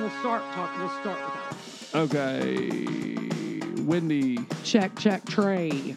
we'll start talk. We'll start with that. Okay. Wendy. Check, check, Trey.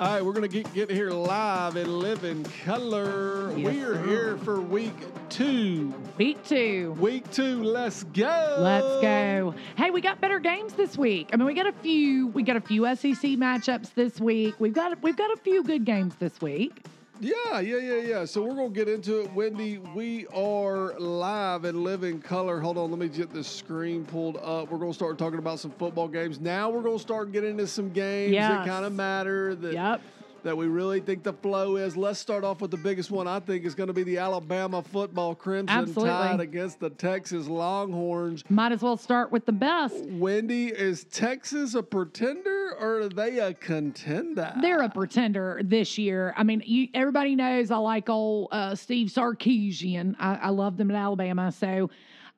All right, we're gonna get get here live and live in color. Yes, we are sir. here for week two. Week two. Week two. Let's go. Let's go. Hey, we got better games this week. I mean, we got a few. We got a few SEC matchups this week. We've got we've got a few good games this week. Yeah, yeah, yeah, yeah. So we're gonna get into it, Wendy. We are live and live in color. Hold on, let me get this screen pulled up. We're gonna start talking about some football games. Now we're gonna start getting into some games that kind of matter. That Yep. That we really think the flow is. Let's start off with the biggest one. I think is going to be the Alabama football Crimson Absolutely. Tide against the Texas Longhorns. Might as well start with the best. Wendy, is Texas a pretender or are they a contender? They're a pretender this year. I mean, you, everybody knows I like old uh, Steve Sarkisian. I, I love them at Alabama. So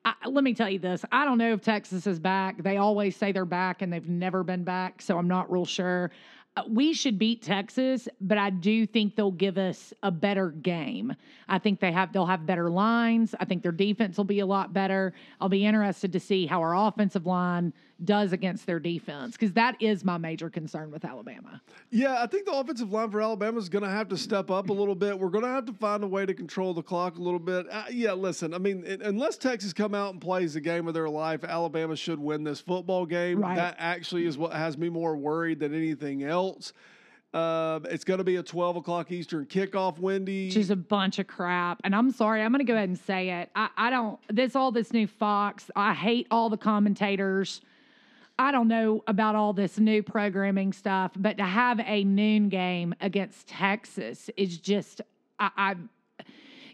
I, let me tell you this I don't know if Texas is back. They always say they're back and they've never been back. So I'm not real sure. Uh, we should beat Texas, but I do think they'll give us a better game. I think they have they'll have better lines. I think their defense will be a lot better. I'll be interested to see how our offensive line does against their defense because that is my major concern with Alabama. Yeah, I think the offensive line for Alabama is going to have to step up a little bit. We're going to have to find a way to control the clock a little bit. Uh, yeah, listen, I mean, un- unless Texas come out and plays the game of their life, Alabama should win this football game. Right. That actually is what has me more worried than anything else. Uh, it's going to be a 12 o'clock Eastern kickoff, Wendy. She's a bunch of crap. And I'm sorry, I'm going to go ahead and say it. I, I don't, this, all this new Fox, I hate all the commentators. I don't know about all this new programming stuff, but to have a noon game against Texas is just, I, I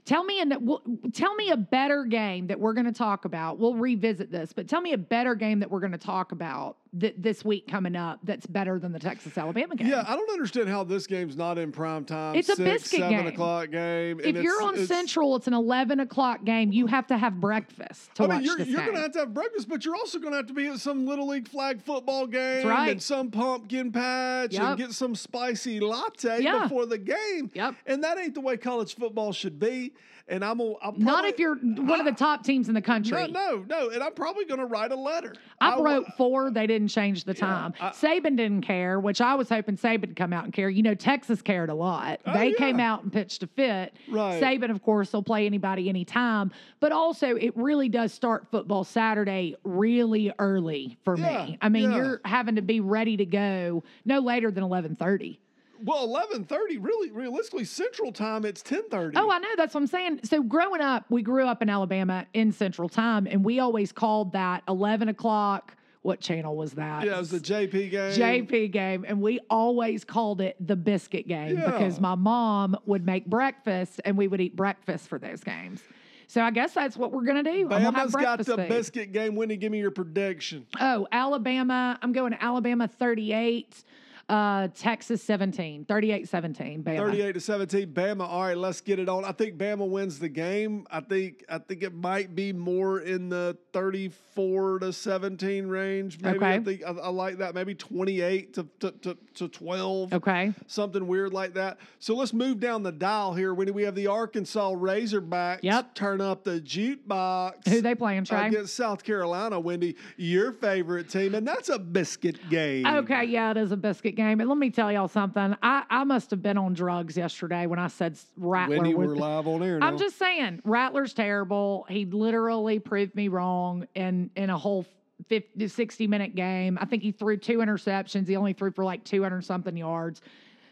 tell me, an, tell me a better game that we're going to talk about. We'll revisit this, but tell me a better game that we're going to talk about th- this week coming up that's better than the Texas Alabama game. yeah, I don't understand how this game's not in prime time. It's a six, biscuit seven game. o'clock game. if you're on it's- Central, it's an 11 o'clock game. You have to have breakfast to I mean, watch you're, this you're game. to have to have breakfast, but you're also going to have to be at some little league flag football game right. and some pumpkin patch and get some spicy latte Yeah. before the game. Yep. And that ain't the way college football should be. And I'm gonna, I'll Not if you're one of the top teams in the country. No, no, no. And I'm probably going to write a letter. I wa- wrote four. They didn't change the time. I- Saban didn't care, which I was hoping Saban would come out and care. You know, Texas cared a lot. Oh, they came out and pitched a fit. Right. Saban, of course, will play anybody anytime. But also, it really does start football Saturday really early for Yeah, me. I mean, yeah. you're having to be ready to go no later than 11:30. Well, 11:30. Really, realistically, Central Time. It's 10:30. Oh, I know. That's what I'm saying. So growing up, we grew up in Alabama in Central Time, and we always called that 11 o'clock. What channel was that? yeah, it was the JP game. JP game, and we always called it the biscuit game because my mom would make breakfast, and we would eat breakfast for those games. So I guess that's what we're gonna do. I'm gonna have Bama's got the food. biscuit game. Wendy, give me your prediction. Oh, Alabama. I'm going to Alabama 38, uh, Texas 17, 38 17. Bama. 38 to 17 bama all right let's get it on i think bama wins the game i think i think it might be more in the 34 to 17 range maybe i think i, I like that maybe 28 to, to, to, to 12 Okay. something weird like that so let's move down the dial here when we have the arkansas razorbacks Yep. turn up the jukebox Who they playing, Trey? against south carolina wendy your favorite team and that's a biscuit game Okay, yeah, it is a biscuit game. And let me tell y'all something. I, I must have been on drugs yesterday when I said Rattler. wendy would- we're live on air now. I'm just saying, Rattler's terrible. He literally proved me wrong in in a whole 50, 60 minute game. I think he threw two interceptions. He only threw for like 200 something yards.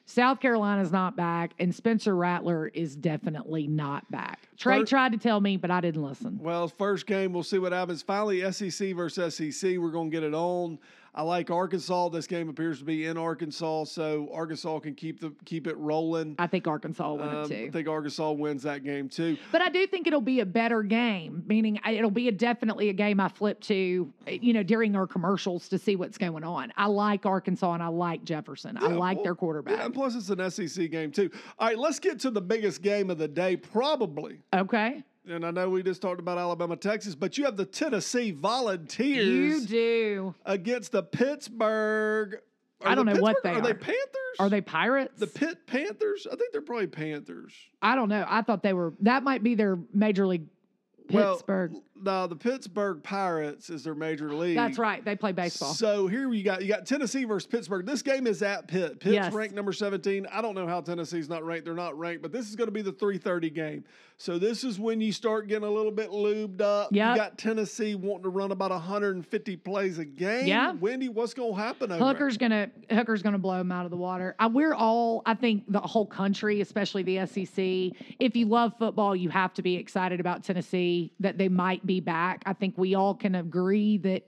South Carolina's not back, and Spencer Rattler is definitely not back. Trey Fir- tried to tell me, but I didn't listen. Well, first game, we'll see what happens. Finally, SEC versus SEC. We're going to get it on. I like Arkansas. This game appears to be in Arkansas, so Arkansas can keep the keep it rolling. I think Arkansas will win Um, it I think Arkansas wins that game too. But I do think it'll be a better game, meaning it'll be a definitely a game I flip to, you know, during our commercials to see what's going on. I like Arkansas and I like Jefferson. I like well, their quarterback. Yeah, and plus it's an SEC game too. All right, let's get to the biggest game of the day, probably. Okay. And I know we just talked about Alabama, Texas, but you have the Tennessee Volunteers You do. against the Pittsburgh. I don't know what they are. Are They. Panthers? Are they Pirates? the Pitt Panthers? I think they're probably Panthers. I don't know. I thought they were, that might be their Major League Well, Pittsburgh. the Pittsburgh Pirates is their major league. That's right. They play baseball. So here you got you got Tennessee versus Pittsburgh. This game is at Pitt. Pitt's Yes. ranked number 17. I don't know how Tennessee's not ranked. They're not ranked, but this is going to be the 3:30 game. So this is when you start getting a little bit lubed up. Yep. You got Tennessee wanting to run about 150 plays a game. Yeah. Wendy, what's going to happen over Hooker's gonna Hooker's gonna blow him out of the water. Uh, we're all, I think, the whole country, especially the SEC. If you love football, you have to be excited about Tennessee that they might be back. I think we all can agree that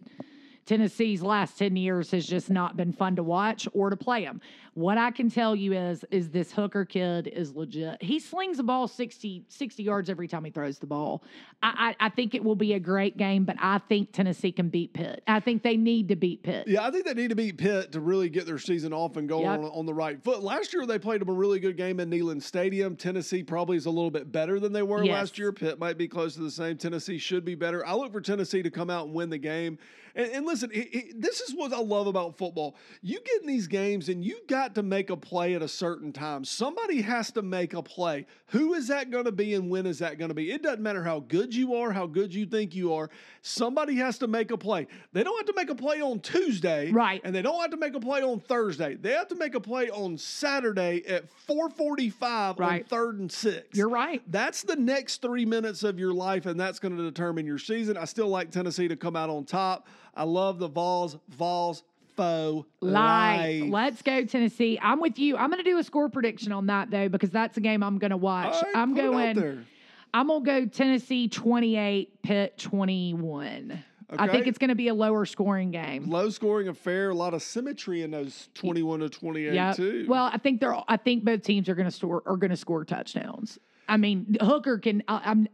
Tennessee's last ten years has just not been fun to watch or to play them. What I can tell you is, is this Hooker kid is legit. He slings the ball 60, 60 yards every time he throws the ball. I, I, I think it will be a great game, but I think Tennessee can beat Pitt. I think they need to beat Pitt. Yeah, I think they need to beat Pitt to really get their season off and going Yep. on, on the right foot. Last year, they played them a really good game in Neyland Stadium. Tennessee probably is a little bit better than they were Yes. last year. Pitt might be close to the same. Tennessee should be better. I look for Tennessee to come out and win the game. And, and listen, it, it- this is what I love about football. You get in these games and you got to make a play at a certain time. Somebody has to make a play. Who is that going to be and when is that going to be? It doesn't matter how good you are, how good you think you are. Somebody has to make a play. They don't have to make a play on Tuesday. Right. And they don't have to make a play on Thursday. They have to make a play on Saturday at 445 on third and six. You're right. That's the next three minutes of your life, and that's going to determine your season. I still like Tennessee to come out on top. I love the Vols, Vols, foe, Live. life. Let's go, Tennessee. I'm with you. I'm going to do a score prediction on that, though, because that's a game I'm going to watch. Right, I'm put it out going. I'm to go Tennessee 28, Pitt 21. I think it's going to be a lower scoring game. Low scoring affair, a lot of symmetry in those 21 to 28, Yeah. too. Well, I think they're. I think both teams are going to score are going to score touchdowns. I mean, Hooker can. I, I'm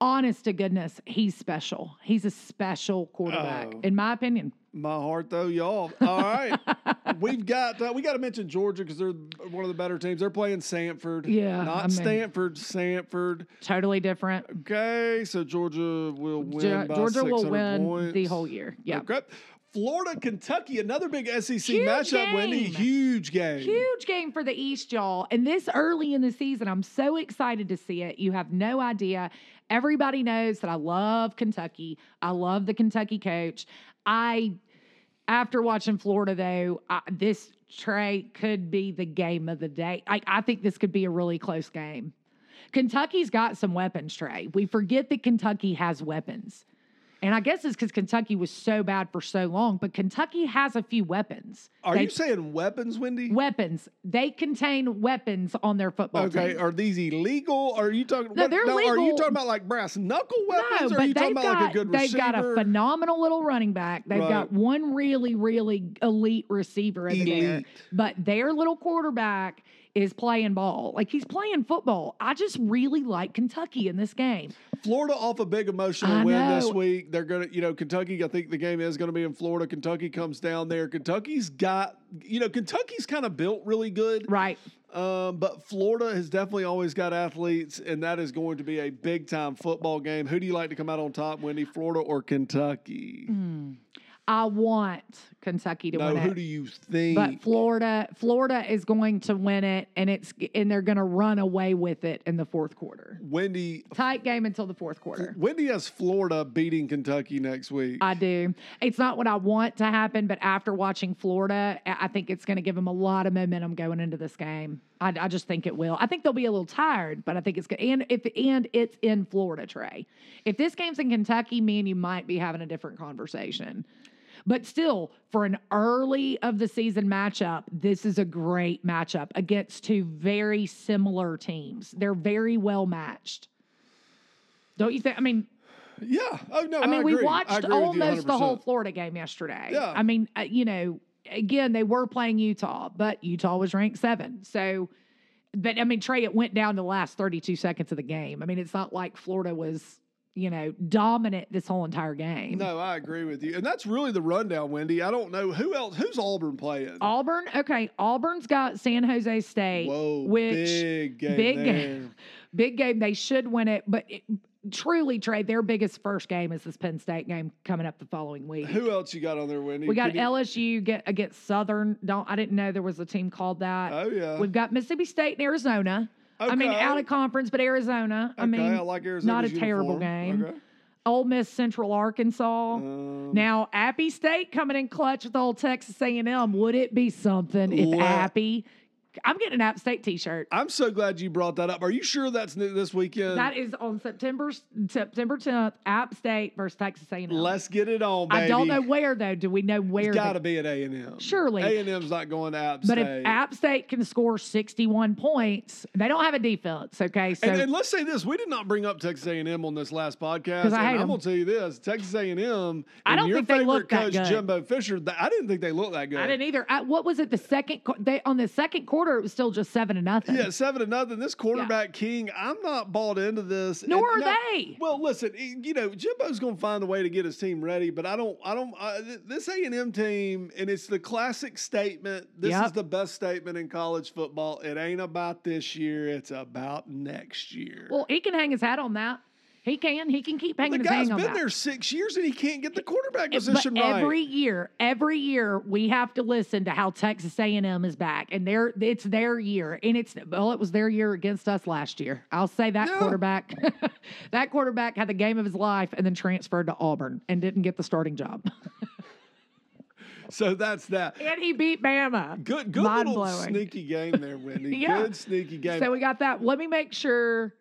honest to goodness, he's special. He's a special quarterback, Oh. in my opinion. My heart, though, y'all. All right. We've got, uh, we got to mention Georgia because they're one of the better teams. They're playing Samford. Yeah, Not I mean- Stanford, Samford. Totally different. Okay. So Georgia will win. Ge- by Georgia will win points. the whole year. Yeah. Okay. Florida, Kentucky, another big SEC Huge matchup, Wendy. Huge game. Huge game for the East, y'all. And this early in the season, I'm so excited to see it. You have no idea. Everybody knows that I love Kentucky. I love the Kentucky coach. I, after watching Florida, though, I, this Trey could be the game of the day. I, I think this could be a really close game. Kentucky's got some weapons, Trey. We forget that Kentucky has weapons. And I guess it's because Kentucky was so bad for so long, but Kentucky has a few weapons. Are They- you saying weapons, Wendy? weapons. They contain weapons on their football Okay, team. are these illegal? Are you talking? No, what- they're legal. Are you talking about like brass knuckle weapons? no, or are but you talking they've about got like a good they've receiver? got a phenomenal little running back. They've Right. got one really really elite receiver there. Elite. But their little quarterback is playing ball. Like he's playing football. I just really like Kentucky in this game. Florida off a big emotional I win this week. They're gonna, you know, Kentucky. I think the game is gonna be in Florida. Kentucky comes down there. Kentucky's got, you know, Kentucky's kind of built really good. Right. Um, but Florida has definitely always got athletes, and that is going to be a big time football game. Who do you like to come out on top, Wendy? Florida or Kentucky? I want Kentucky to no, win who it. do you think? But Florida, Florida is going to win it, and it's and they're going to run away with it in the fourth quarter. Wendy, Tight game until the fourth quarter. Wendy has Florida beating Kentucky next week. I do. It's not what I want to happen, but after watching Florida, I think it's going to give them a lot of momentum going into this game. I, I just think it will. I think they'll be a little tired, but I think it's good. And if and it's in Florida, Trey. If this game's in Kentucky, me and you might be having a different conversation. But still, for an early of the season matchup, this is a great matchup against two very similar teams. They're very well matched. Don't you think? I mean, yeah. Oh no, I mean, we agree. I watched with you almost the whole Florida game yesterday. Yeah. I mean, uh, you know, again, they were playing Utah, but Utah was ranked seven. So, but I mean, Trey, it went down to the last 32 seconds of the game. I mean, it's not like Florida was, you know, dominant this whole entire game. No, I agree with you, and that's really the rundown, Wendy. I don't know who else. Who's Auburn playing? Auburn, okay, Auburn's got San Jose State, Whoa, which big game big game. big game. They should win it, but it, truly, Trey, their biggest first game is this Penn State game coming up the following week. Who else you got on there, Wendy? We got Can you- LSU get against Southern. Don't I didn't know there was a team called that. Oh yeah. We've got Mississippi State and Arizona. I mean, out of conference, but Arizona. I mean, I like Arizona's not a terrible uniform. game. Okay. Ole Miss Central Arkansas. Um, now Appy State coming in clutch with old Texas A&M. Would it be something if Let- Appy? I'm getting an App State T-shirt. I'm so glad you brought that up. Are you sure that's new this weekend? That is on September September 10th. App State versus Texas A&M. Let's get it on, baby. I don't know where though. Do we know where? It's got to be at A and M. Surely. A and M's not going to App but State. But if App State can score 61 points, they don't have a defense. Okay, so and, and let's say this: we did not bring up Texas A and M on this last podcast. I and hate I'm 'em. gonna tell you this: Texas A and M. I don't your think they favorite look that coach good. Jimbo Fisher. I didn't think they looked that good. I didn't either. I, what was it? The second they on the second quarter, it was still just seven to nothing. Yeah, seven to nothing. This quarterback king, I'm not bought into this. Nor And are now- they. Well, listen, you know Jimbo's going to find a way to get his team ready, but I don't, I don't. Uh, this A and M team, and it's the classic statement. This Yep. is the best statement in college football. It ain't about this year; it's about next year. Well, he can hang his hat on that. He can. He can keep the hanging his guy's on been there six years and he can't get the quarterback But position right. every year, every year we have to listen to how Texas A&M is back, and their it's their year, and it's well, it was their year against us last year. I'll say that Yeah. quarterback, that quarterback had the game of his life, and then transferred to Auburn and didn't get the starting job, so that's that. and he beat Bama. Good, good little sneaky game there, Whitney. Yeah. Good sneaky game. So we got that. Let me make sure.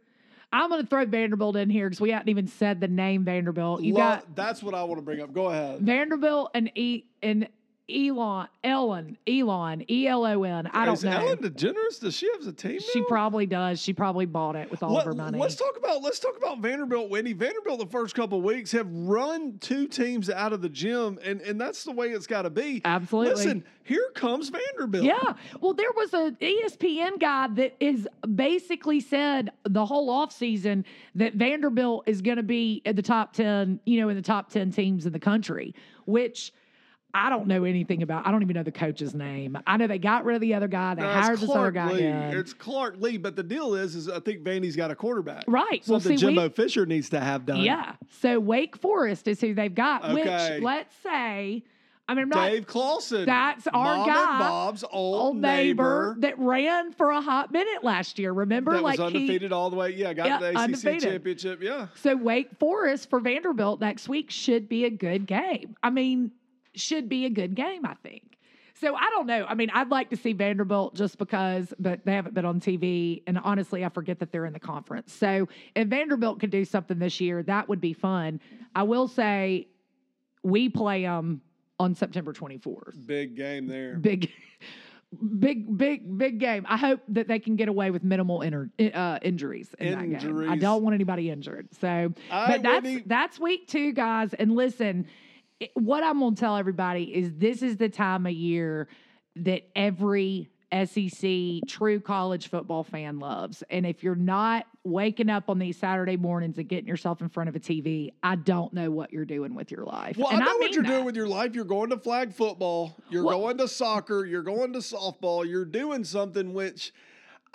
I'm going to throw Vanderbilt in here because we hadn't even said the name Vanderbilt. You Lo- got that's what I want to bring up. Go ahead. Vanderbilt and E and Elon, Ellen, Elon, E L O N. I don't Is know. Ellen DeGeneres? Does she have a team? She now? probably does. She probably bought it with all of her money. Let's talk about let's talk about Vanderbilt, Whitney. Vanderbilt the first couple of weeks have run two teams out of the gym, and and that's the way it's got to be. Absolutely. Listen, here comes Vanderbilt. Yeah. Well, there was a ESPN guy that is basically said the whole offseason that Vanderbilt is going to be at the top 10, you know, in the top 10 teams in the country, which I don't know anything about. I don't even know the coach's name. I know they got rid of the other guy. They No, hired this other guy Lea. in. It's Clark Lea, but the deal is, is I think Vandy's got a quarterback. Right. Well, Something see, we- Jimbo Fisher needs to have done. Yeah. So Wake Forest is who they've got, Okay. which let's say, I mean, I'm not Dave Clawson. That's our Mom guy, Bob's old, old neighbor, that ran for a hot minute last year. Remember, that like was he- undefeated all the way. Yeah, got Yeah, the ACC undefeated. championship. Yeah. So Wake Forest for Vanderbilt next week should be a good game. I mean, should be a good game, I think. So I don't know. I mean, I'd like to see Vanderbilt just because, but they haven't been on TV. And honestly, I forget that they're in the conference. So if Vanderbilt could do something this year, that would be fun. I will say we play them on September 24th. Big game there. Big, big, big, big game. I hope that they can get away with minimal inter, uh, injuries in that game. I don't want anybody injured. So, I but that's that's week two, guys. And listen, it- what I'm gonna tell everybody is this is the time of year that every SEC true college football fan loves. And if you're not waking up on these Saturday mornings and getting yourself in front of a TV, I don't know what you're doing with your life. Well, and I know what mean you're that. doing with your life. You're going to flag football. You're Well- going to soccer. You're going to softball. You're doing something which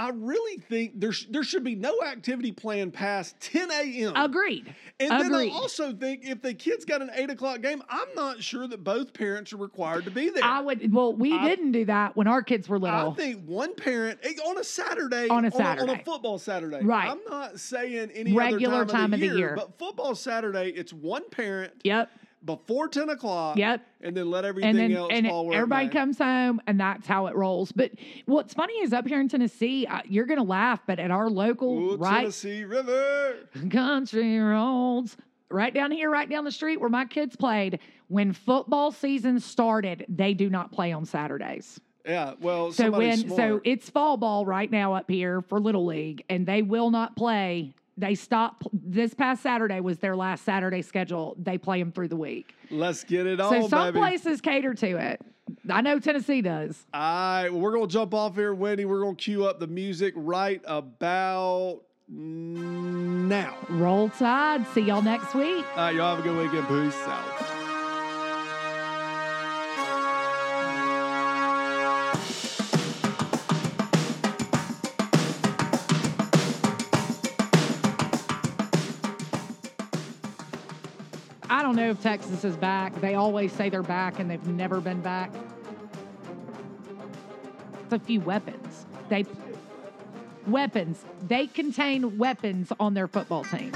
I really think there sh- there should be no activity plan past 10 a.m. Agreed. And then I also think if the kid's got an eight o'clock game, I'm not sure that both parents are required to be there. I would. Well, we I- didn't do that when our kids were little. I think one parent eh, on a Saturday On a on a, football Saturday. Right. I'm not saying any Regular other time time, of the year, year. but football Saturday, it's one parent Yep. Before ten o'clock. Yep. and then let everything And then else and fall everybody comes home, and that's how it rolls. But what's funny is up here in Tennessee, uh, you're gonna laugh, but at our local Ooh, right Tennessee River. country roads, right down here, right down the street where my kids played, when football season started, they do not play on Saturdays. Yeah, well, So when so it's fall ball right now up here for Little League, and they will not play. They stop this past Saturday was their last Saturday schedule. They play them through the week. let's get it So on, some baby. places cater to it. I know Tennessee does. All right, well, we're gonna jump off here, Wendy. We're gonna cue up the music right about now. Roll Tide. See y'all next week. All right, y'all have a good weekend. Peace out. Don't know if Texas is back. They always say they're back, and they've never been back. It's a few weapons. They weapons. They contain weapons on their football team.